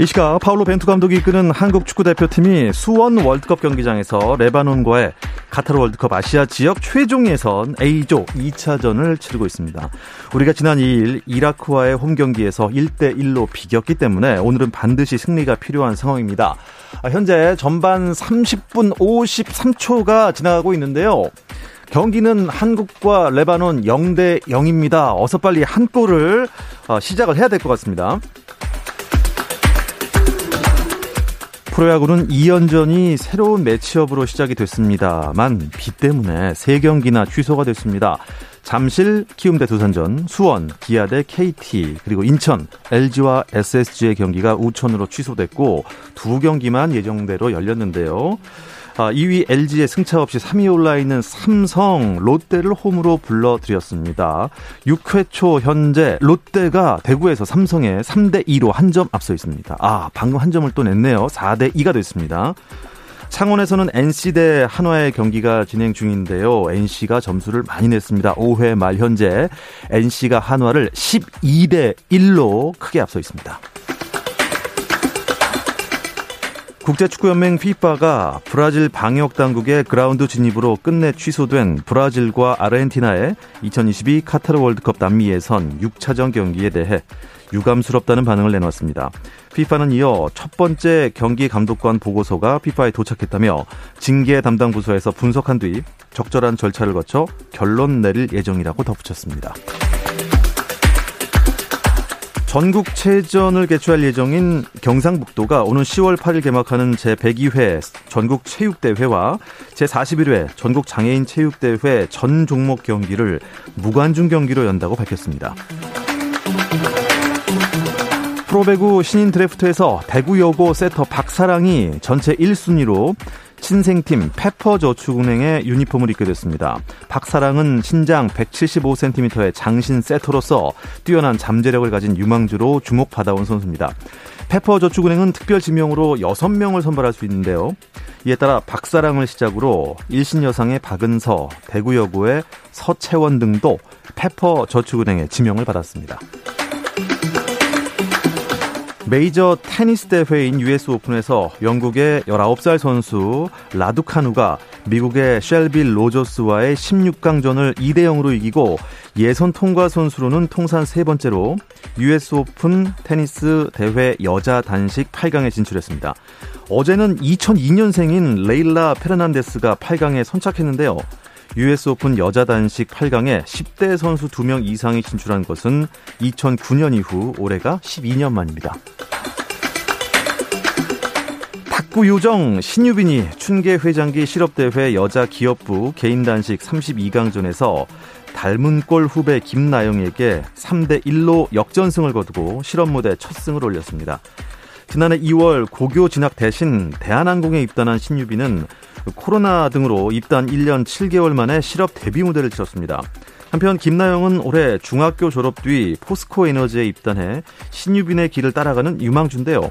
이 시각 파울로 벤투 감독이 이끄는 한국 축구 대표팀이 수원 월드컵 경기장에서 레바논과의 카타르 월드컵 아시아 지역 최종 예선 A조 2차전을 치르고 있습니다. 우리가 지난 2일 이라크와의 홈 경기에서 1대 1로 비겼기 때문에 오늘은 반드시 승리가 필요한 상황입니다. 아, 현재 전반 30분 53초가 지나가고 있는데요. 경기는 한국과 레바논 0대 0입니다. 어서 빨리 한 골을 어, 시작을 해야 될 것 같습니다. 프로야구는 2연전이 새로운 매치업으로 시작이 됐습니다만 비 때문에 3경기나 취소가 됐습니다. 잠실 키움대 두산전, 수원 기아대 KT 그리고 인천 LG와 SSG의 경기가 우천으로 취소됐고 두 경기만 예정대로 열렸는데요. 2위 아, LG의 승차 없이 3위 올라 있는 삼성, 롯데를 홈으로 불러드렸습니다. 6회 초 현재 롯데가 대구에서 삼성에 3대 2로 한 점 앞서 있습니다. 아, 방금 한 점을 또 냈네요. 4대 2가 됐습니다. 창원에서는 NC 대 한화의 경기가 진행 중인데요. NC가 점수를 많이 냈습니다. 5회 말 현재 NC가 한화를 12대 1로 크게 앞서 있습니다. 국제축구연맹 FIFA가 브라질 방역 당국의 그라운드 진입으로 끝내 취소된 브라질과 아르헨티나의 2022 카타르 월드컵 남미 예선 6차전 경기에 대해 유감스럽다는 반응을 내놨습니다. FIFA는 이어 첫 번째 경기 감독관 보고서가 FIFA에 도착했다며 징계 담당 부서에서 분석한 뒤 적절한 절차를 거쳐 결론 내릴 예정이라고 덧붙였습니다. 전국체전을 개최할 예정인 경상북도가 오는 10월 8일 개막하는 제102회 전국체육대회와 제41회 전국장애인 체육대회 전 종목 경기를 무관중 경기로 연다고 밝혔습니다. 프로배구 신인 드래프트에서 대구여고 세터 박사랑이 전체 1순위로 친생팀 페퍼저축은행의 유니폼을 입게 됐습니다. 박사랑은 신장 175cm의 장신 세터로서 뛰어난 잠재력을 가진 유망주로 주목받아온 선수입니다. 페퍼저축은행은 특별 지명으로 6명을 선발할 수 있는데요. 이에 따라 박사랑을 시작으로 일신여상의 박은서, 대구여고의 서채원 등도 페퍼저축은행의 지명을 받았습니다. 메이저 테니스 대회인 US 오픈에서 영국의 19살 선수 라두카누가 미국의 셸비 로저스와의 16강전을 2대 0으로 이기고 예선 통과 선수로는 통산 세 번째로 US 오픈 테니스 대회 여자 단식 8강에 진출했습니다. 어제는 2002년생인 레일라 페르난데스가 8강에 선착했는데요. US 오픈 여자 단식 8강에 10대 선수 2명 이상이 진출한 것은 2009년 이후 올해가 12년 만입니다. 탁구 요정 신유빈이 춘계 회장기 실업대회 여자 기업부 개인 단식 32강전에서 닮은 꼴 후배 김나영에게 3대 1로 역전승을 거두고 실업 무대 첫 승을 올렸습니다. 지난해 2월 고교 진학 대신 대한항공에 입단한 신유빈은 코로나 등으로 입단 1년 7개월 만에 실업 데뷔 무대를 치렀습니다. 한편 김나영은 올해 중학교 졸업 뒤 포스코 에너지에 입단해 신유빈의 길을 따라가는 유망주인데요.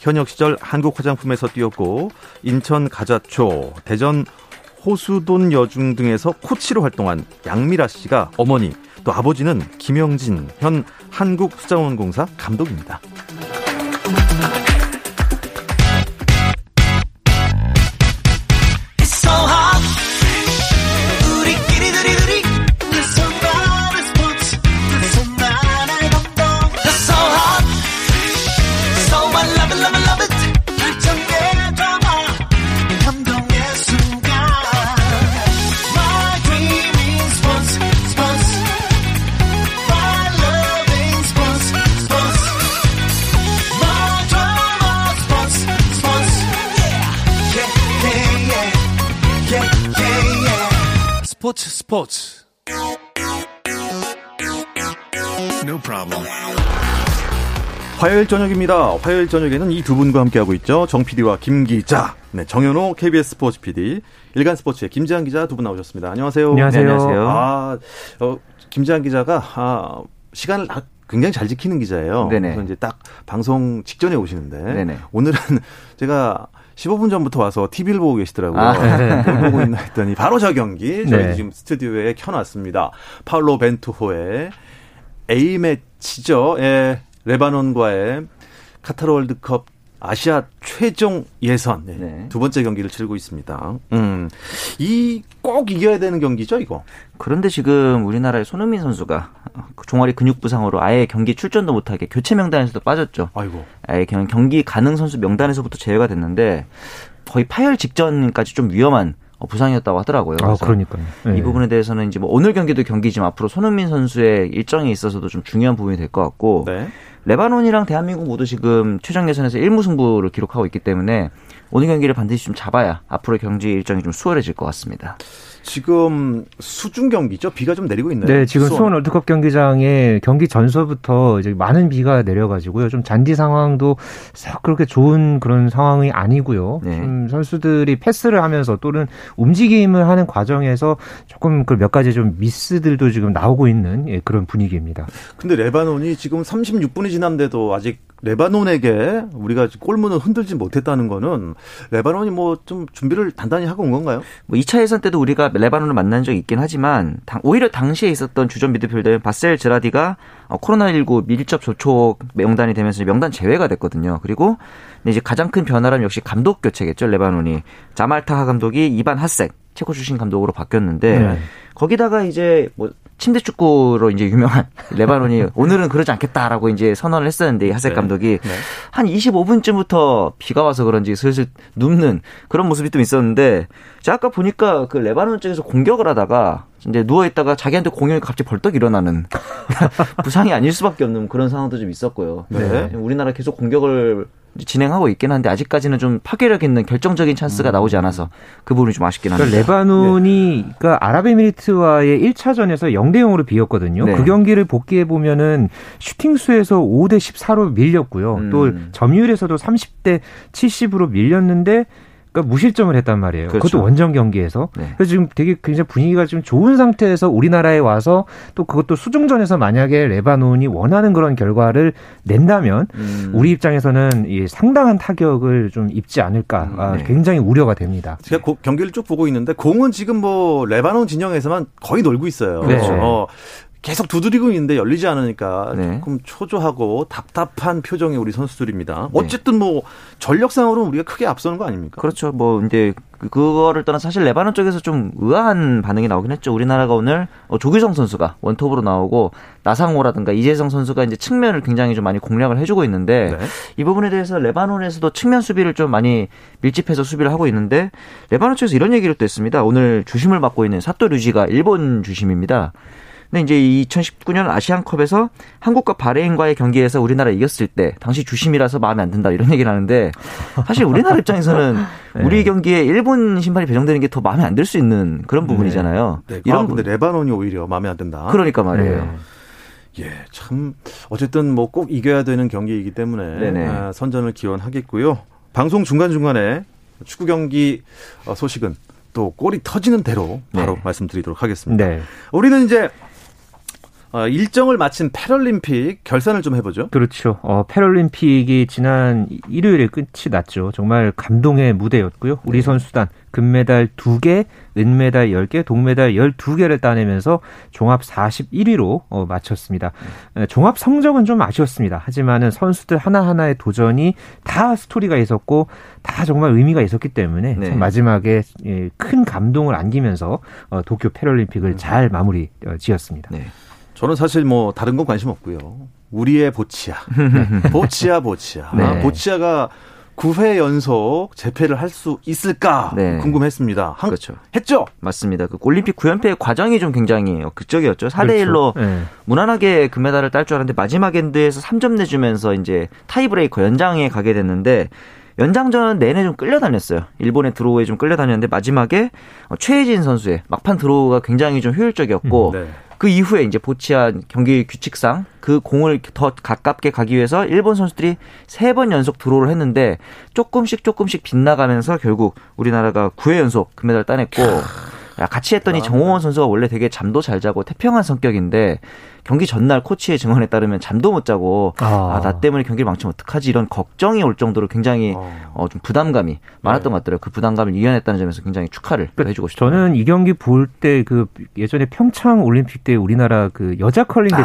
현역 시절 한국 화장품에서 뛰었고 인천 가자초, 대전 호수돈 여중 등에서 코치로 활동한 양미라 씨가 어머니, 또 아버지는 김영진 현 한국수자원공사 감독입니다. 스포츠 스포츠 No problem. 화요일 저녁입니다. 화요일 저녁에는 이 두 분과 함께하고 있죠. 정 PD와 김 기자, 네, 정현호 KBS 스포츠 PD, 일간 스포츠의 김지한 기자 두 분 나오셨습니다. 안녕하세요. 안녕하세요. 네, 안녕하세요. 아, 어, 김지한 기자가 아, 시간을 굉장히 잘 지키는 기자예요. 네네. 그래서 이제 딱 방송 직전에 오시는데 네네. 오늘은 제가 15분 전부터 와서 TV를 보고 계시더라고요. 아, 네. 뭘 보고 있나 했더니 바로 저 경기 저희 네. 지금 스튜디오에 켜놨습니다. 파울로 벤투호의 A 매치죠. 예, 레바논과의 카타르 월드컵 아시아 최종 예선 네. 네. 두 번째 경기를 치르고 있습니다. 음, 이 꼭 이겨야 되는 경기죠, 이거. 그런데 지금 우리나라의 손흥민 선수가 종아리 근육 부상으로 아예 경기 출전도 못하게 교체 명단에서도 빠졌죠. 아이고. 아예 경기 가능 선수 명단에서부터 제외가 됐는데 거의 파열 직전까지 좀 위험한 부상이었다고 하더라고요. 아, 그러니까요. 네. 이 부분에 대해서는 이제 뭐 오늘 경기도 경기지만 앞으로 손흥민 선수의 일정에 있어서도 좀 중요한 부분이 될 것 같고 네. 레바논이랑 대한민국 모두 지금 최종 예선에서 1무 승부를 기록하고 있기 때문에 오늘 경기를 반드시 좀 잡아야 앞으로 경기 일정이 좀 수월해질 것 같습니다. 지금 수중 경기죠? 비가 좀 내리고 있나요? 네, 지금 수원, 수원 월드컵 경기장에 경기 전서부터 이제 많은 비가 내려가지고요. 좀 잔디 상황도 썩 그렇게 좋은 그런 상황이 아니고요. 네. 좀 선수들이 패스를 하면서 또는 움직임을 하는 과정에서 조금 그 몇 가지 좀 미스들도 지금 나오고 있는 예, 그런 분위기입니다. 근데 레바논이 지금 36분이 지난데도 아직 레바논에게 우리가 골문을 흔들지 못했다는 거는 레바논이 뭐 좀 준비를 단단히 하고 온 건가요? 뭐 2차 예선 때도 우리가 레바논을 만난 적이 있긴 하지만 오히려 당시에 있었던 주전 미드필더인 바셀 제라디가 어, 코로나19 밀접 접촉 명단이 되면서 명단 제외가 됐거든요. 그리고 이제 가장 큰 변화라면 역시 감독 교체겠죠. 레바논이 자말타하 감독이 이반 하색 체코 출신 감독으로 바뀌었는데 네. 거기다가 이제 뭐 침대 축구로 이제 유명한 레바논이 오늘은 그러지 않겠다라고 이제 선언을 했었는데 하색 네. 감독이 네. 한 25분쯤부터 비가 와서 그런지 슬슬 눕는 그런 모습이 좀 있었는데 제가 아까 보니까 그 레바논 쪽에서 공격을 하다가 이제 누워 있다가 자기한테 공격이 갑자기 벌떡 일어나는 부상이 아닐 수밖에 없는 그런 상황도 좀 있었고요. 네. 우리나라 계속 공격을 진행하고 있긴 한데 아직까지는 좀 파괴력 있는 결정적인 찬스가 음. 나오지 않아서 그 부분이 좀 아쉽긴 합니다. 그러니까 레바논이 네. 그러니까 아랍에미리트와의 1차전에서 0대 0으로 비겼거든요. 네. 그 경기를 복기해 보면은 슈팅 수에서 5대 14로 밀렸고요. 음. 또 점유율에서도 30대 70으로 밀렸는데 그러니까 무실점을 했단 말이에요. 그렇죠. 그것도 원정 경기에서. 네. 그래서 지금 되게 굉장히 분위기가 좀 좋은 상태에서 우리나라에 와서 또 그것도 수중전에서 만약에 레바논이 원하는 그런 결과를 낸다면 음. 우리 입장에서는 이 상당한 타격을 좀 입지 않을까 음, 아, 네. 굉장히 우려가 됩니다. 제가 고, 경기를 쭉 보고 있는데 공은 지금 뭐 레바논 진영에서만 거의 놀고 있어요. 그렇죠. 어, 계속 두드리고 있는데 열리지 않으니까 네. 조금 초조하고 답답한 표정의 우리 선수들입니다. 네. 어쨌든 뭐 전력상으로는 우리가 크게 앞서는 거 아닙니까? 그렇죠. 뭐 이제 그, 그거를 떠나 사실 레바논 쪽에서 좀 의아한 반응이 나오긴 했죠. 우리나라가 오늘 어, 조규성 선수가 원톱으로 나오고 나상호라든가 이재성 선수가 이제 측면을 굉장히 좀 많이 공략을 해주고 있는데 네. 이 부분에 대해서 레바논에서도 측면 수비를 좀 많이 밀집해서 수비를 하고 있는데 레바논 쪽에서 이런 얘기를 또 했습니다. 오늘 주심을 맡고 있는 사토 류지가 일본 주심입니다. 근데 이제 2019년 아시안컵에서 한국과 바레인과의 경기에서 우리나라 이겼을 때 당시 주심이라서 마음에 안 든다 이런 얘기를 하는데 사실 우리나라 입장에서는 네. 우리 경기에 일본 심판이 배정되는 게 더 마음에 안 들 수 있는 그런 네. 부분이잖아요. 네. 네. 이런 아, 근데 레바논이 오히려 마음에 안 든다. 그러니까 말이에요. 네. 예, 참 어쨌든 뭐 꼭 이겨야 되는 경기이기 때문에 아, 선전을 기원하겠고요. 방송 중간 중간에 축구 경기 어, 소식은 또 골이 터지는 대로 바로 네. 말씀드리도록 하겠습니다. 네. 우리는 이제 어, 일정을 마친 패럴림픽 결산을 좀 해보죠. 그렇죠. 어, 패럴림픽이 지난 일요일에 끝이 났죠. 정말 감동의 무대였고요. 우리 네. 선수단 금메달 2개, 은메달 10개, 동메달 12개를 따내면서 종합 41위로 어, 마쳤습니다. 네. 종합 성적은 좀 아쉬웠습니다. 하지만은 선수들 하나하나의 도전이 다 스토리가 있었고 다 정말 의미가 있었기 때문에 네. 마지막에 예, 큰 감동을 안기면서 어, 도쿄 패럴림픽을 음. 잘 마무리 어, 지었습니다. 네. 저는 사실 뭐 다른 건 관심 없고요. 우리의 보치아. 보치아 보치아. 네. 아, 보치아가 9회 연속 제패를 할 수 있을까 네. 궁금했습니다. 한, 그렇죠. 했죠? 맞습니다. 그 올림픽 9연패의 과정이 좀 굉장히 극적이었죠. 4대 1로 그렇죠. 네. 무난하게 금메달을 딸 줄 알았는데 마지막 엔드에서 3점 내주면서 이제 타이브레이커 연장에 가게 됐는데 연장전 내내 좀 끌려다녔어요. 일본의 드로우에 좀 끌려다녔는데 마지막에 최예진 선수의 막판 드로우가 굉장히 좀 효율적이었고 음, 네. 그 이후에 이제 보치아 경기 규칙상 그 공을 더 가깝게 가기 위해서 일본 선수들이 세 번 연속 드로우를 했는데 조금씩 조금씩 빗나가면서 결국 우리나라가 9회 연속 금메달 따냈고 같이 했더니 정호원 선수가 원래 되게 잠도 잘 자고 태평한 성격인데 경기 전날 코치의 증언에 따르면 잠도 못 자고 아, 아 나 때문에 경기를 망치면 어떡하지 이런 걱정이 올 정도로 굉장히 어. 어, 좀 부담감이 많았던 네. 것 같더라고요. 그 부담감을 이겨냈다는 점에서 굉장히 축하를 그러니까 해주고 싶어요. 저는 이 경기 볼 때 그 예전에 평창 올림픽 때 우리나라 그 여자 컬링 아,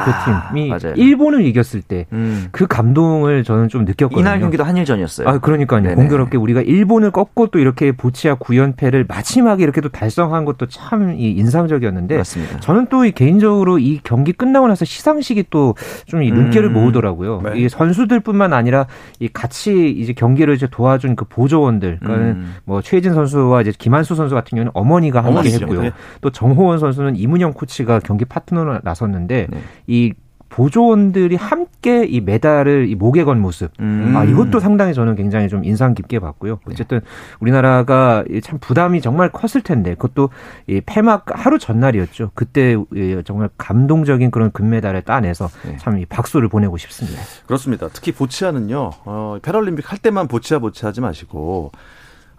대표팀이 아, 일본을 이겼을 때그 음. 그 감동을 저는 좀 느꼈거든요. 이날 경기도 한일전이었어요. 아 그러니까요. 네네. 공교롭게 우리가 일본을 꺾고 또 이렇게 보치아 9연패를 마지막에 이렇게 또 달성한 것도 참 인상적이었는데 맞습니다. 저는 또 개인적으로 이 경기 끝나고 나서 시상식이 또좀 눈길을 음. 모으더라고요. 네. 이 선수들뿐만 아니라 이 같이 이제 경기를 이제 도와준 그 보조원들, 그러니까 음. 뭐 최진 선수와 이제 김한수 선수 같은 경우는 어머니가 함께 했고요. 네. 또 정호원 선수는 이문영 코치가 경기 파트너로 나섰는데 네. 이 보조원들이 함께 이 메달을 이 목에 건 모습. 음. 아, 이것도 상당히 저는 굉장히 좀 인상 깊게 봤고요. 네. 어쨌든 우리나라가 참 부담이 정말 컸을 텐데 그것도 이 폐막 하루 전날이었죠. 그때 정말 감동적인 그런 금메달을 따내서 네. 참이 박수를 보내고 싶습니다. 그렇습니다. 특히 보치아는요. 어, 패럴림픽 할 때만 보치아 보치아 하지 마시고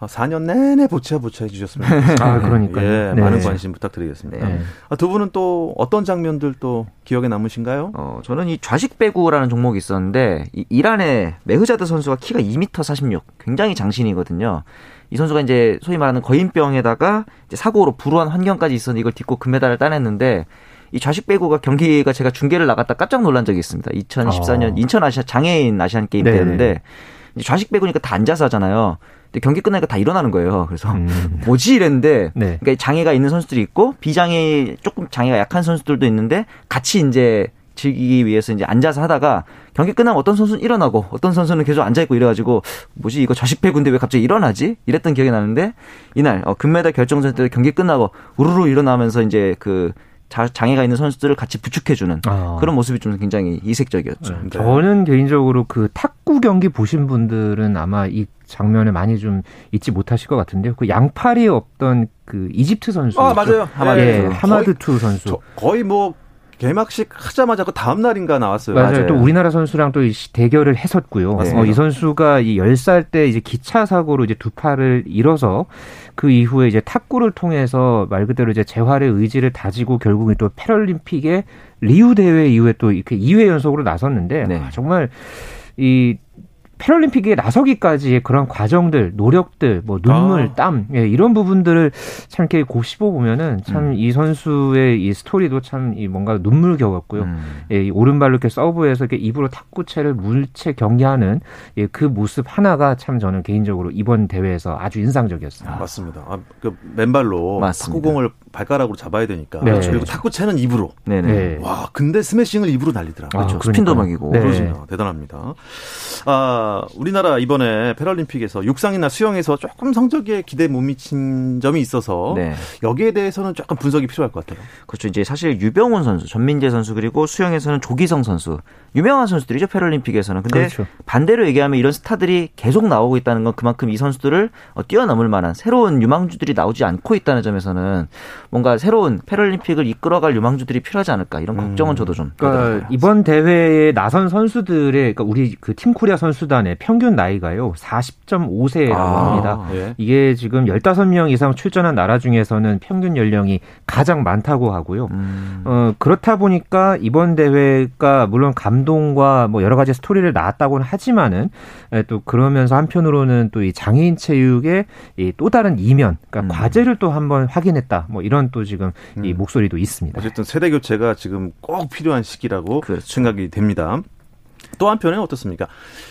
4년 어, 내내 보치아 보치아 해주셨으면 좋겠습니다. 아, 그러니까 예, 네. 많은 관심 부탁드리겠습니다. 네. 아, 두 분은 또 어떤 장면들 또 기억에 남으신가요? 어, 저는 이 좌식 배구라는 종목이 있었는데 이 이란의 메흐자드 선수가 키가 2m 46, 굉장히 장신이거든요. 이 선수가 이제 소위 말하는 거인병에다가 이제 사고로 불우한 환경까지 있었는데 이걸 딛고 금메달을 따냈는데 이 좌식 배구가 경기가 제가 중계를 나갔다 깜짝 놀란 적이 있습니다. 2014년 어. 인천 아시아 장애인 아시안 게임 때였는데 좌식 배구니까 다 앉아서 하잖아요. 경기 끝나니까 다 일어나는 거예요. 그래서 음. 뭐지 이랬는데 네. 그러니까 장애가 있는 선수들이 있고 비장애 조금 장애가 약한 선수들도 있는데 같이 이제 즐기기 위해서 이제 앉아서 하다가 경기 끝나면 어떤 선수는 일어나고 어떤 선수는 계속 앉아 있고 이래가지고 뭐지 이거 배구인데 왜 갑자기 일어나지? 이랬던 기억이 나는데 이날 어, 금메달 결정전 때 경기 끝나고 우르르 일어나면서 이제 그 장애가 있는 선수들을 같이 부축해주는 아. 그런 모습이 좀 굉장히 이색적이었죠. 네. 저는 개인적으로 그 탁구 경기 보신 분들은 아마 이 장면을 많이 좀 잊지 못하실 것 같은데요. 그 양팔이 없던 그 이집트 선수. 아 맞아요. 하마드, 예, 하마드투 선수. 거의 뭐 개막식 하자마자 그 다음 날인가 나왔어요. 맞아요. 맞아요. 또 우리나라 선수랑 또 대결을 했었고요. 네. 어, 이 선수가 이 10살 때 이제 기차 사고로 이제 두 팔을 잃어서 그 이후에 이제 탁구를 통해서 말 그대로 이제 재활의 의지를 다지고 결국에 또 패럴림픽에 리우 대회 이후에 또 이렇게 2회 연속으로 나섰는데 네. 아, 정말 이 패럴림픽에 나서기까지의 그런 과정들, 노력들, 뭐 눈물, 아. 땀 예, 이런 부분들을 참 이렇게 곱씹어 보면은 참이 음. 선수의 이 스토리도 참 이 뭔가 눈물겨웠고요. 음. 예, 이 오른발로 이렇게 서브해서 이렇게 입으로 탁구채를 물채 경기하는 예, 그 모습 하나가 참 저는 개인적으로 이번 대회에서 아주 인상적이었어요. 아, 맞습니다. 아, 그 맨발로 맞습니다. 탁구공을 발가락으로 잡아야 되니까 네. 그리고 탁구채는 입으로. 네네. 네. 와, 근데 스매싱을 입으로 날리더라고요. 아, 그렇죠. 스핀도 막이고. 네. 그렇습니다. 대단합니다. 아, 우리나라 이번에 패럴림픽에서 육상이나 수영에서 조금 성적에 기대 못 미친 점이 있어서 네. 여기에 대해서는 조금 분석이 필요할 것 같아요. 그렇죠. 이제 사실 유병훈 선수, 전민재 선수 그리고 수영에서는 조기성 선수 유명한 선수들이죠 패럴림픽에서는. 근데 그렇죠. 반대로 얘기하면 이런 스타들이 계속 나오고 있다는 건 그만큼 이 선수들을 어, 뛰어넘을 만한 새로운 유망주들이 나오지 않고 있다는 점에서는 뭔가 새로운 패럴림픽을 이끌어갈 유망주들이 필요하지 않을까 이런 걱정은 음. 저도 좀. 그러니까 이번 대회에 나선 선수들의 그러니까 우리 그 팀 코리아 선수단의 평균 나이가요 40.5세라고 아, 합니다. 예. 이게 지금 15명 이상 출전한 나라 중에서는 평균 연령이 가장 많다고 하고요. 음. 어, 그렇다 보니까 이번 대회가 물론 감 감동과 뭐 여러 가지 스토리를 낳았다고는 하지만은 예, 또 그러면서 한편으로는 또 이 장애인 체육의 이 또 다른 이면, 그러니까 음. 과제를 또 한번 확인했다. 뭐 이런 또 지금 음. 이 목소리도 있습니다. 어쨌든 세대 교체가 지금 꼭 필요한 시기라고 그렇죠. 생각이 됩니다. 또 한편에 어떻습니까?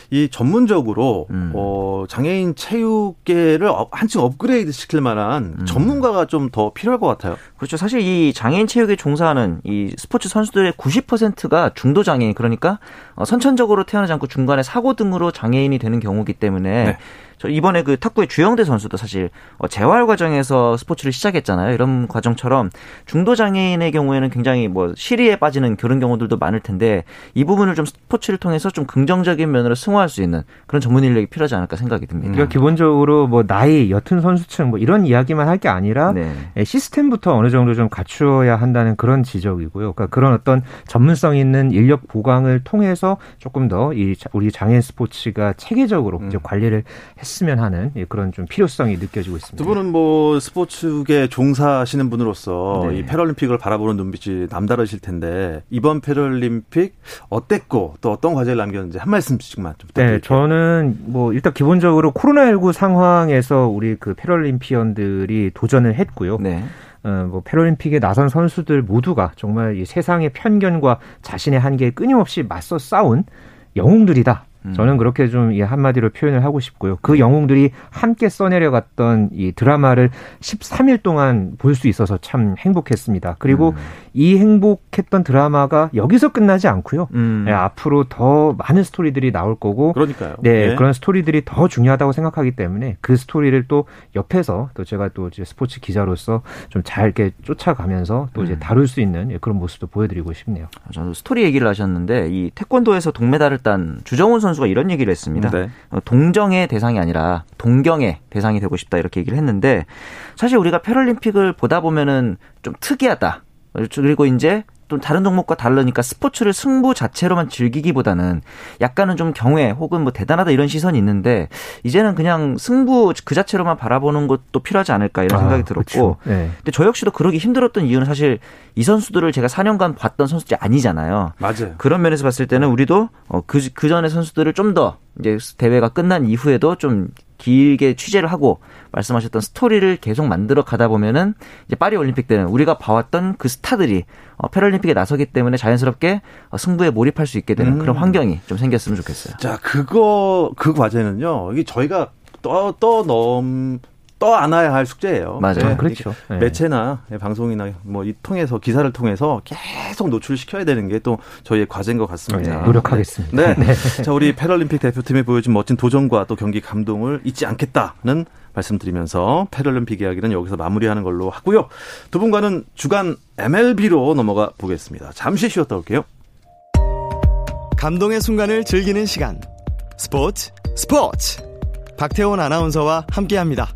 이 전문적으로 음. 어, 장애인 체육계를 한층 업그레이드 시킬 만한 음. 전문가가 좀 더 필요할 것 같아요. 그렇죠. 사실 이 장애인 체육에 종사하는 이 스포츠 선수들의 90%가 중도 장애인 그러니까 어, 선천적으로 태어나지 않고 중간에 사고 등으로 장애인이 되는 경우기 때문에 네. 저 이번에 그 탁구의 주영대 선수도 사실 어, 재활 과정에서 스포츠를 시작했잖아요. 이런 과정처럼 중도 장애인의 경우에는 굉장히 뭐 시리에 빠지는 그런 경우들도 많을 텐데 이 부분을 좀 스포츠를 통해서 좀 긍정적인 면으로 승화할 수 있는 그런 전문 인력이 필요하지 않을까 생각이 듭니다. 그러니까 기본적으로 뭐 나이, 옅은 선수층 뭐 이런 이야기만 할 게 아니라 네. 예, 시스템부터 어느 정도 좀 갖추어야 한다는 그런 지적이고요. 그러니까 그런 어떤 전문성 있는 인력 보강을 통해서 조금 더 이 우리 장애인 스포츠가 체계적으로 음. 관리를 했 으면 하는 그런 좀 필요성이 느껴지고 있습니다. 두 분은 뭐 스포츠계 종사하시는 분으로서 네. 이 패럴림픽을 바라보는 눈빛이 남다르실 텐데 이번 패럴림픽 어땠고 또 어떤 과제를 남겼는지 한 말씀씩만 좀 부탁드릴게요. 네, 저는 뭐 일단 기본적으로 코로나19 상황에서 우리 그 패럴림피언들이 도전을 했고요. 네. 어, 뭐 패럴림픽에 나선 선수들 모두가 정말 이 세상의 편견과 자신의 한계에 끊임없이 맞서 싸운 영웅들이다. 음. 저는 그렇게 좀 이 한마디로 표현을 하고 싶고요. 그 영웅들이 함께 써내려갔던 이 드라마를 13일 동안 볼 수 있어서 참 행복했습니다. 그리고 음. 이 행복했던 드라마가 여기서 끝나지 않고요. 음. 네, 앞으로 더 많은 스토리들이 나올 거고, 그러니까요. 네, 네, 그런 스토리들이 더 중요하다고 생각하기 때문에 그 스토리를 또 옆에서 또 제가 또 이제 스포츠 기자로서 좀 잘 이렇게 쫓아가면서 또 이제 음. 다룰 수 있는 그런 모습도 보여드리고 싶네요. 저는 스토리 얘기를 하셨는데 이 태권도에서 동메달을 딴 주정훈 선수 선수가 이런 얘기를 했습니다. 네. 어, 동정의 대상이 아니라 동경의 대상이 되고 싶다 이렇게 얘기를 했는데 사실 우리가 패럴림픽을 보다 보면은 좀 특이하다. 그리고 이제 또 다른 종목과 다르니까 스포츠를 승부 자체로만 즐기기보다는 약간은 좀 경외 혹은 뭐 대단하다 이런 시선이 있는데 이제는 그냥 승부 그 자체로만 바라보는 것도 필요하지 않을까 이런 아, 생각이 아, 들었고 그렇죠. 네. 근데 저 역시도 그러기 힘들었던 이유는 사실 이 선수들을 제가 4년간 봤던 선수들이 아니잖아요. 맞아요. 그런 면에서 봤을 때는 우리도 어, 그, 그 전에 선수들을 좀 더 이제 대회가 끝난 이후에도 좀 길게 취재를 하고 말씀하셨던 스토리를 계속 만들어 가다 보면은 이제 파리 올림픽 때는 우리가 봐왔던 그 스타들이 어, 패럴림픽에 나서기 때문에 자연스럽게 어, 승부에 몰입할 수 있게 되는 음. 그런 환경이 좀 생겼으면 좋겠어요. 자, 그거 그 과제는요. 이게 저희가 떠 떠넘 떠 안아야 할 숙제예요. 맞아요. 네. 그렇죠. 네. 매체나 방송이나 뭐이 통해서 기사를 통해서 계속 노출시켜야 되는 게 또 저희의 과제인 것 같습니다. 네, 노력하겠습니다. 네. 네. 자, 우리 패럴림픽 대표팀이 보여준 멋진 도전과 또 경기 감동을 잊지 않겠다는 말씀드리면서 패럴림픽 이야기는 여기서 마무리하는 걸로 하고요. 두 분과는 주간 MLB로 넘어가 보겠습니다. 잠시 쉬었다 올게요. 감동의 순간을 즐기는 시간. 스포츠 스포츠. 박태원 아나운서와 함께합니다.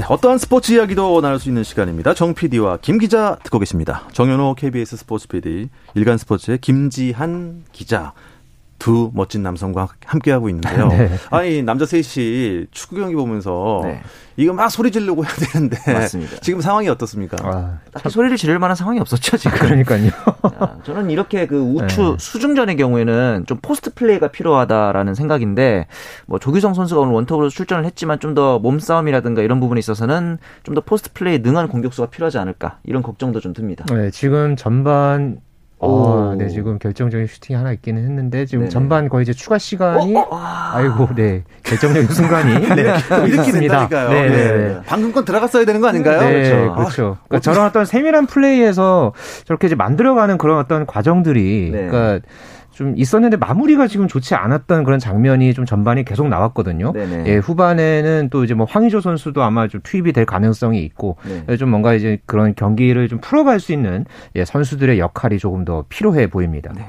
네, 어떠한 스포츠 이야기도 나눌 수 있는 시간입니다. 정 PD와 김 기자 듣고 계십니다. 정현호 KBS 스포츠 PD, 일간 스포츠의 김지한 기자. 두 멋진 남성과 함께 하고 있는데요. 네. 아니, 남자 셋이 축구 경기 보면서 네. 이거 막 소리 지르고 해야 되는데. 맞습니다. 지금 상황이 어떻습니까? 아, 딱히 소리를 지를 만한 상황이 없었죠, 지금. 그러니까요. 자, 저는 이렇게 그 우추 네. 수중전의 경우에는 좀 포스트 플레이가 필요하다라는 생각인데, 뭐 조규성 선수가 오늘 원톱으로 출전을 했지만 좀 더 몸싸움이라든가 이런 부분에 있어서는 좀 더 포스트 플레이에 능한 공격수가 필요하지 않을까 이런 걱정도 좀 듭니다. 네, 지금 전반 어, 네, 지금 결정적인 슈팅이 하나 있기는 했는데, 지금 네네. 전반 거의 이제 추가 시간이, 어, 어, 아이고, 네, 결정적인 순간이. 네, 이렇게 된다니까요. 네, 네, 네. 방금 건 들어갔어야 되는 거 아닌가요? 네, 그렇죠. 그렇죠. 아, 그러니까 저런 어떤 세밀한 플레이에서 저렇게 이제 만들어가는 그런 어떤 과정들이, 네. 그러니까 좀 있었는데 마무리가 지금 좋지 않았던 그런 장면이 좀 전반이 계속 나왔거든요. 네네. 예, 후반에는 또 이제 뭐 황의조 선수도 아마 좀 투입이 될 가능성이 있고 네. 좀 뭔가 이제 그런 경기를 좀 풀어갈 수 있는 예, 선수들의 역할이 조금 더 필요해 보입니다. 네.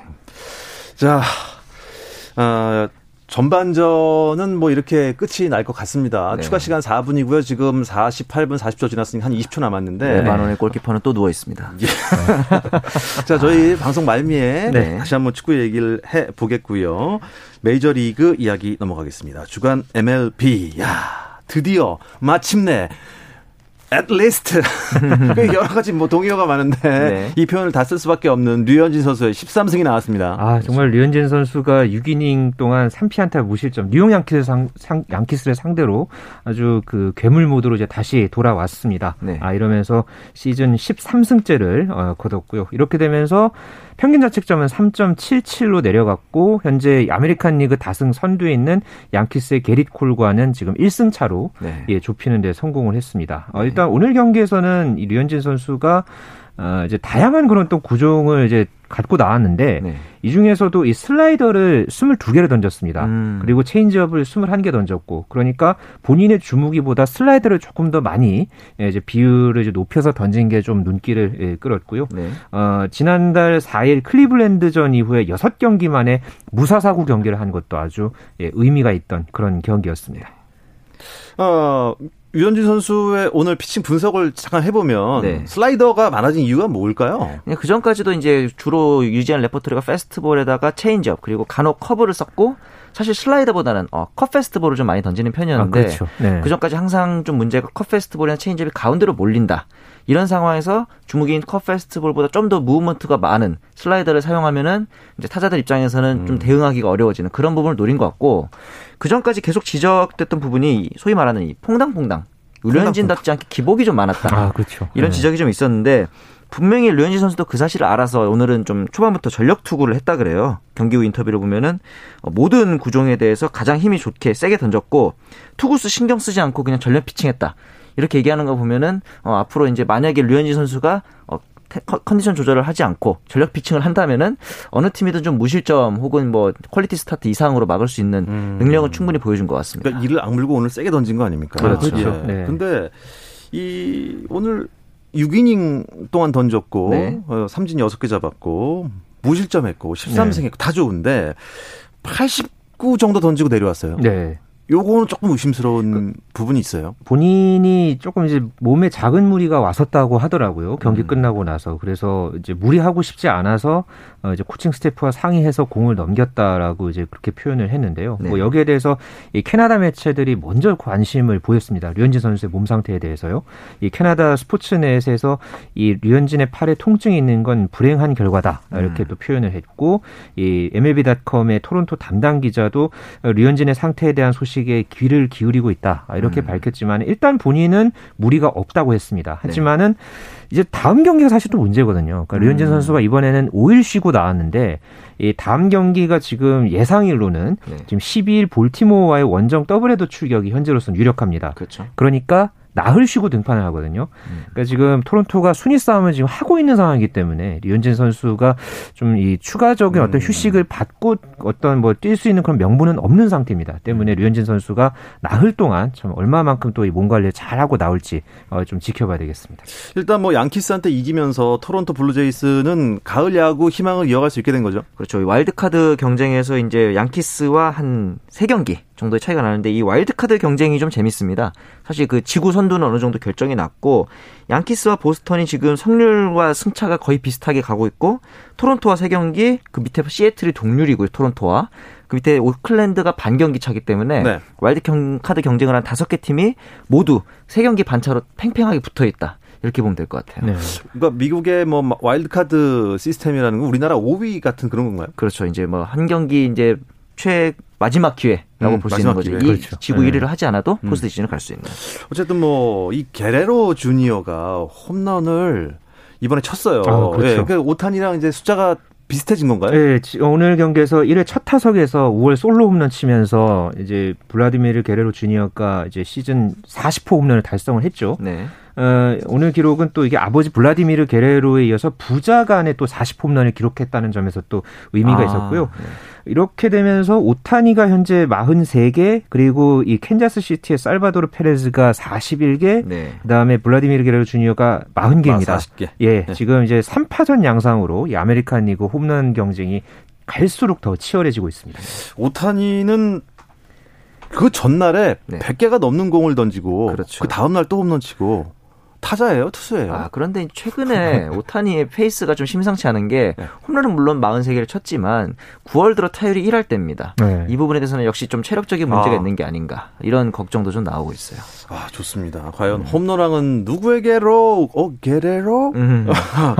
자, 어, 전반전은 뭐 이렇게 끝이 날 것 같습니다. 네. 추가 시간 4분이고요. 지금 48분 40초 지났으니까 한 20초 남았는데. 네, 만원의 골키퍼는 또 누워 있습니다. 예. 자, 저희 아. 방송 말미에 네. 다시 한번 축구 얘기를 해 보겠고요. 메이저리그 이야기 넘어가겠습니다. 주간 MLB. 야, 드디어 마침내 at least 그 여러 가지 뭐 동의어가 많은데 네. 이 표현을 다 쓸 수밖에 없는 류현진 선수의 13승이 나왔습니다. 아 정말 류현진 선수가 6이닝 동안 3피안타 무실점 뉴욕 양키스 상, 상, 양키스를 상대로 아주 그 괴물 모드로 이제 다시 돌아왔습니다. 네. 아 이러면서 시즌 13승째를 어, 거뒀고요. 이렇게 되면서 평균 자책점은 3.77로 내려갔고 현재 아메리칸 리그 다승 선두에 있는 양키스의 게릿 콜과는 지금 1승 차로 네. 예, 좁히는 데 성공을 했습니다. 어, 일단 오늘 경기에서는 이 류현진 선수가 어, 이제 다양한 그런 또 구종을 이제 갖고 나왔는데 네. 이 중에서도 이 슬라이더를 22개를 던졌습니다. 음. 그리고 체인지업을 21개 던졌고 그러니까 본인의 주무기보다 슬라이더를 조금 더 많이 예, 이제 비율을 이제 높여서 던진 게 좀 눈길을 예, 끌었고요. 네. 어, 지난달 4일 클리블랜드전 이후에 6경기 만에 무사사구 경기를 한 것도 아주 예, 의미가 있던 그런 경기였습니다. 어, 유현진 선수의 오늘 피칭 분석을 잠깐 해보면 네. 슬라이더가 많아진 이유가 뭘까요? 그 전까지도 이제 주로 유지한 레퍼토리가 패스트볼에다가 체인지업 그리고 간혹 커브를 썼고 사실 슬라이더보다는 어, 컷 패스트볼을 좀 많이 던지는 편이었는데 아, 그렇죠. 네. 그 전까지 항상 좀 문제가 컷 패스트볼이나 체인지업이 가운데로 몰린다. 이런 상황에서 주무기인 컷 패스트볼보다 좀 더 무브먼트가 많은 슬라이더를 사용하면은 이제 타자들 입장에서는 음. 좀 대응하기가 어려워지는 그런 부분을 노린 것 같고 그 전까지 계속 지적됐던 부분이 소위 말하는 이 퐁당퐁당 류현진답지 않게 기복이 좀 많았다. 아, 그렇죠. 이런 네. 지적이 좀 있었는데 분명히 류현진 선수도 그 사실을 알아서 오늘은 좀 초반부터 전력 투구를 했다 그래요. 경기 후 인터뷰를 보면은 모든 구종에 대해서 가장 힘이 좋게 세게 던졌고 투구수 신경 쓰지 않고 그냥 전력 피칭했다. 이렇게 얘기하는 거 보면은 어, 앞으로 이제 만약에 류현진 선수가 어, 컨디션 조절을 하지 않고 전력 피칭을 한다면은 어느 팀이든 좀 무실점 혹은 뭐 퀄리티 스타트 이상으로 막을 수 있는 음. 능력은 충분히 보여준 것 같습니다. 그러니까 이를 악물고 오늘 세게 던진 거 아닙니까? 그렇죠. 예. 네. 근데 이 오늘 6이닝 동안 던졌고 네. 어, 삼진 6개 잡았고 무실점했고 13승 했고 네. 다 좋은데 89 정도 던지고 내려왔어요. 네. 요거는 조금 의심스러운 그, 부분이 있어요. 본인이 조금 이제 몸에 작은 무리가 왔었다고 하더라고요. 경기 음. 끝나고 나서. 그래서 이제 무리하고 싶지 않아서 어 이제 코칭 스태프와 상의해서 공을 넘겼다라고 이제 그렇게 표현을 했는데요. 네. 뭐 여기에 대해서 이 캐나다 매체들이 먼저 관심을 보였습니다. 류현진 선수의 몸 상태에 대해서요. 이 캐나다 스포츠넷에서 이 류현진의 팔에 통증이 있는 건 불행한 결과다. 이렇게 음. 또 표현을 했고 이 MLB.com의 토론토 담당 기자도 류현진의 상태에 대한 소식 소식에 귀를 기울이고 있다 이렇게 음. 밝혔지만 일단 본인은 무리가 없다고 했습니다. 네. 하지만은 네. 이제 다음 경기가 사실 또 문제거든요. 그러니까 음. 류현진 선수가 이번에는 5일 쉬고 나왔는데 이 다음 경기가 지금 예상일로는 네. 지금 12일 볼티모어와의 원정 더블헤더 출격이 현재로서는 유력합니다. 그렇죠. 그러니까 나흘 쉬고 등판을 하거든요. 음. 그러니까 지금 토론토가 순위 싸움을 지금 하고 있는 상황이기 때문에 류현진 선수가 좀 이 추가적인 어떤 음. 휴식을 받고 어떤 뭐 뛸 수 있는 그런 명분은 없는 상태입니다. 때문에 음. 류현진 선수가 나흘 동안 참 얼마만큼 또 이 몸 관리를 잘하고 나올지 어, 좀 지켜봐야 되겠습니다. 일단 뭐 양키스한테 이기면서 토론토 블루제이스는 가을 야구 희망을 이어갈 수 있게 된 거죠. 그렇죠. 와일드카드 경쟁에서 이제 양키스와 한 세 경기 정도의 차이가 나는데 이 와일드카드 경쟁이 좀 재밌습니다. 사실 그 지구 선두는 어느 정도 결정이 났고 양키스와 보스턴이 지금 승률과 승차가 거의 비슷하게 가고 있고 토론토와 세 경기 그 밑에 시애틀이 동률이고요. 토론토와 그 밑에 오클랜드가 반 경기 차기 때문에 네. 와일드 카드 경쟁을 한 다섯 개 팀이 모두 세 경기 반차로 팽팽하게 붙어 있다. 이렇게 보면 될 것 같아요. 네. 그러니까 미국의 뭐 와일드카드 시스템이라는 건 우리나라 5위 같은 그런 건가요? 그렇죠. 이제 뭐 한 경기 이제 최 마지막 기회라고 음, 볼수 있는 거죠. 기회. 이 그렇죠. 지구 네. 1위를 하지 않아도 음. 포스트 시즌을 갈 수 있는. 어쨌든 뭐 이 게레로 주니어가 홈런을 이번에 쳤어요. 아, 그렇죠. 네, 그 오타니랑 이제 숫자가 비슷해진 건가요? 네, 오늘 경기에서 1회 첫 타석에서 우월 솔로 홈런 치면서 이제 블라디미르 게레로 주니어가 이제 시즌 40호 홈런을 달성을 했죠. 네. 어, 오늘 기록은 또 이게 아버지 블라디미르 게레로에 이어서 부자 간에 또 40홈런을 기록했다는 점에서 또 의미가 아, 있었고요. 네. 이렇게 되면서 오타니가 현재 43개 그리고 이 캔자스 시티의 살바도르 페레즈가 41개 네. 그다음에 블라디미르 게레로 주니어가 40개입니다. 아, 40개. 예. 네. 지금 이제 3파전 양상으로 이 아메리칸 리그 홈런 경쟁이 갈수록 더 치열해지고 있습니다. 오타니는 그 전날에 네. 100개가 넘는 공을 던지고 그렇죠. 그 다음 날 또 홈런 치고 타자예요, 투수예요. 아, 그런데 최근에 오타니의 페이스가 좀 심상치 않은 게 네. 홈런은 물론 43개를 쳤지만 9월 들어 타율이 1할 때입니다. 네. 이 부분에 대해서는 역시 좀 체력적인 문제가 아. 있는 게 아닌가. 이런 걱정도 좀 나오고 있어요. 아, 좋습니다. 과연 음. 홈런왕은 누구에게로? 어, 게레로? 음.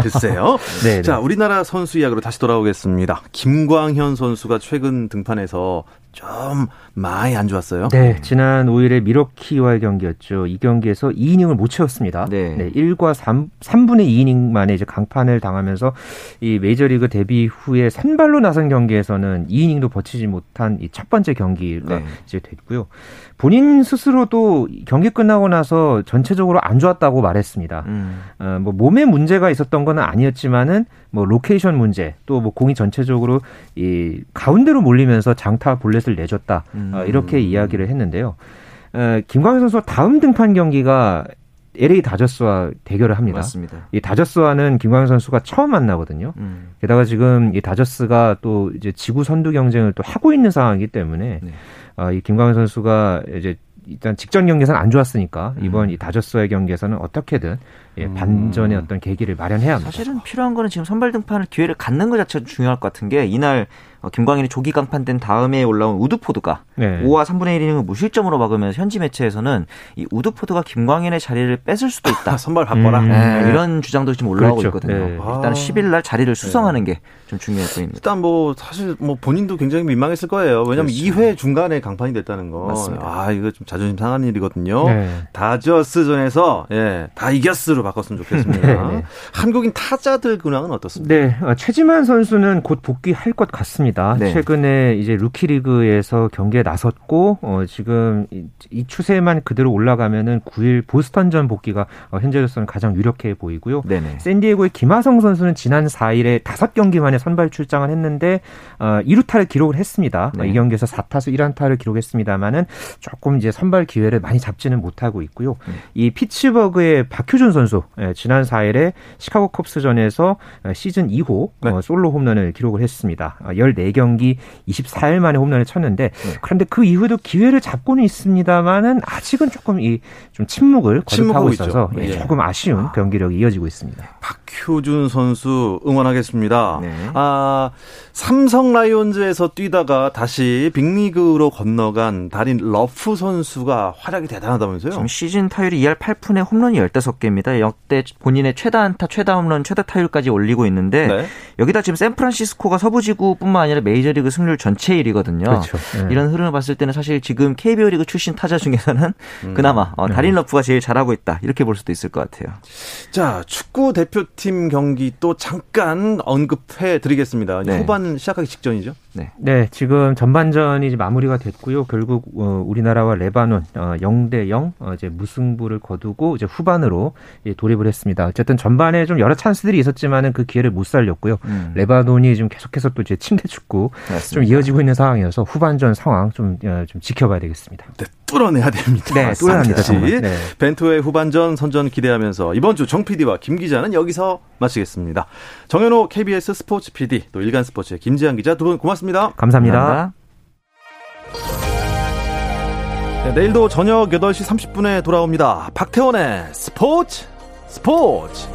글쎄요. 네, 네, 자, 우리나라 선수 이야기로 다시 돌아오겠습니다. 김광현 선수가 최근 등판해서 좀 많이 안 좋았어요. 네, 지난 5일에 미러키와의 경기였죠. 이 경기에서 2이닝을 못 채웠습니다. 네. 네 1과 3, 3분의 2이닝 만에 이제 강판을 당하면서 이 메이저리그 데뷔 후에 선발로 나선 경기에서는 2이닝도 버티지 못한 이 첫 번째 경기가 네. 이제 됐고요. 본인 스스로도 경기 끝나고 나서 전체적으로 안 좋았다고 말했습니다. 음. 어, 뭐 몸에 문제가 있었던 건 아니었지만은 뭐 로케이션 문제 또 뭐 공이 전체적으로 이 가운데로 몰리면서 장타 볼넷을 내줬다 어, 음. 어, 이렇게 이야기를 했는데요. 어, 김광현 선수 다음 등판 경기가 LA 다저스와 대결을 합니다. 맞습니다. 이 다저스와는 김광현 선수가 처음 만나거든요. 음. 게다가 지금 이 다저스가 또 이제 지구 선두 경쟁을 또 하고 있는 상황이기 때문에 네. 어, 이 김광현 선수가 이제 일단 직전 경기에서는 안 좋았으니까 이번 음. 이 다저스와의 경기에서는 어떻게든 예, 음. 반전의 어떤 계기를 마련해야 합니다. 사실은 필요한 거는 지금 선발 등판을 기회를 갖는 것 자체가 중요할 것 같은 게 이날 어, 김광현이 조기 강판된 다음에 올라온 우드포드가 네. 5와 3분의 1이닝을 무실점으로 막으면서 현지 매체에서는 이 우드포드가 김광현의 자리를 뺏을 수도 있다. 선발 바꿔라. 음. 네, 이런 주장도 지금 올라오고 그렇죠. 있거든요. 네. 일단 10일 날 자리를 수성하는 게 좀 중요해 보입니다. 일단 뭐 사실 뭐 본인도 굉장히 민망했을 거예요. 왜냐하면 그렇죠. 2회 중간에 강판이 됐다는 거. 맞습니다. 아 이거 좀 자존심 상한 일이거든요. 네. 다저스전에서 예, 다 이겼으로 바꿨으면 좋겠습니다. 네, 네. 한국인 타자들 근황은 어떻습니까? 네, 어, 최지만 선수는 곧 복귀할 것 같습니다. 네. 최근에 이제 루키 리그에서 경기에 나섰고 어, 지금 이, 이, 추세만 그대로 올라가면은 9일 보스턴전 복귀가 어, 현재로서는 가장 유력해 보이고요. 네네. 샌디에고의 김하성 선수는 지난 4일에 5경기 만에 선발 출장을 했는데 어, 2루타를 기록을 했습니다. 네. 이 경기에서 4타수 1안타를 기록했습니다만은 조금 이제 선발 기회를 많이 잡지는 못하고 있고요. 네. 이 피츠버그의 박효준 선수 예, 지난 4일에 시카고 컵스전에서 어, 시즌 2호 네. 어, 솔로 홈런을 기록을 했습니다. 14경기 어, 24일 만에 홈런을 쳤는데 네. 그런데 그 이후에도 기회를 잡고는 있습니다만은 아직은 조금 이 좀 침묵을 거듭하고 있어서 예, 예. 조금 아쉬운 아. 경기력이 이어지고 있습니다. 박효준 선수 응원하겠습니다. 네. 아, 삼성 라이온즈에서 뛰다가 다시 빅리그로 건너간 다린 러프 선수가 활약이 대단하다면서요? 지금 시즌 타율이 2할 8푼에 홈런이 15개입니다. 역대 본인의 최다 안타, 최다 홈런, 최다 타율까지 올리고 있는데 네. 여기다 지금 샌프란시스코가 서부지구뿐만 아니라 메이저리그 승률 전체 1위거든요. 그렇죠. 네. 이런 흐름을 봤을 때는 사실 지금 KBO 리그 출신 타자 중에서는 음. 그나마 어, 다린 러프가 제일 잘하고 있다. 이렇게 볼 수도 있을 것 같아요. 자, 축구 대표팀 경기 또 잠깐 언급해 드리겠습니다. 네. 후반 시작하기 직전이죠? 네. 네, 지금 전반전이 이제 마무리가 됐고요. 결국 어, 우리나라와 레바논 어, 0대 0 어, 이제 무승부를 거두고 이제 후반으로 예, 돌입을 했습니다. 어쨌든 전반에 좀 여러 찬스들이 있었지만은 그 기회를 못 살렸고요. 음. 레바논이 좀 계속해서 또 이제 침대 축구 좀 이어지고 있는 상황이어서 후반전 상황 좀, 어, 좀 지켜봐야 되겠습니다. 네, 뚫어내야 됩니다. 네, 뚫어야 합니다. 네. 벤투의 후반전 선전 기대하면서 이번 주 정 PD와 김 기자는 여기서 마치겠습니다. 정현호 KBS 스포츠 PD 또 일간 스포츠의 김지한 기자 두 분 고맙습니다. 감사합니다. 감사합니다. 네, 내일도 저녁 8시 30분에 돌아옵니다. 박태원의 스포츠 스포츠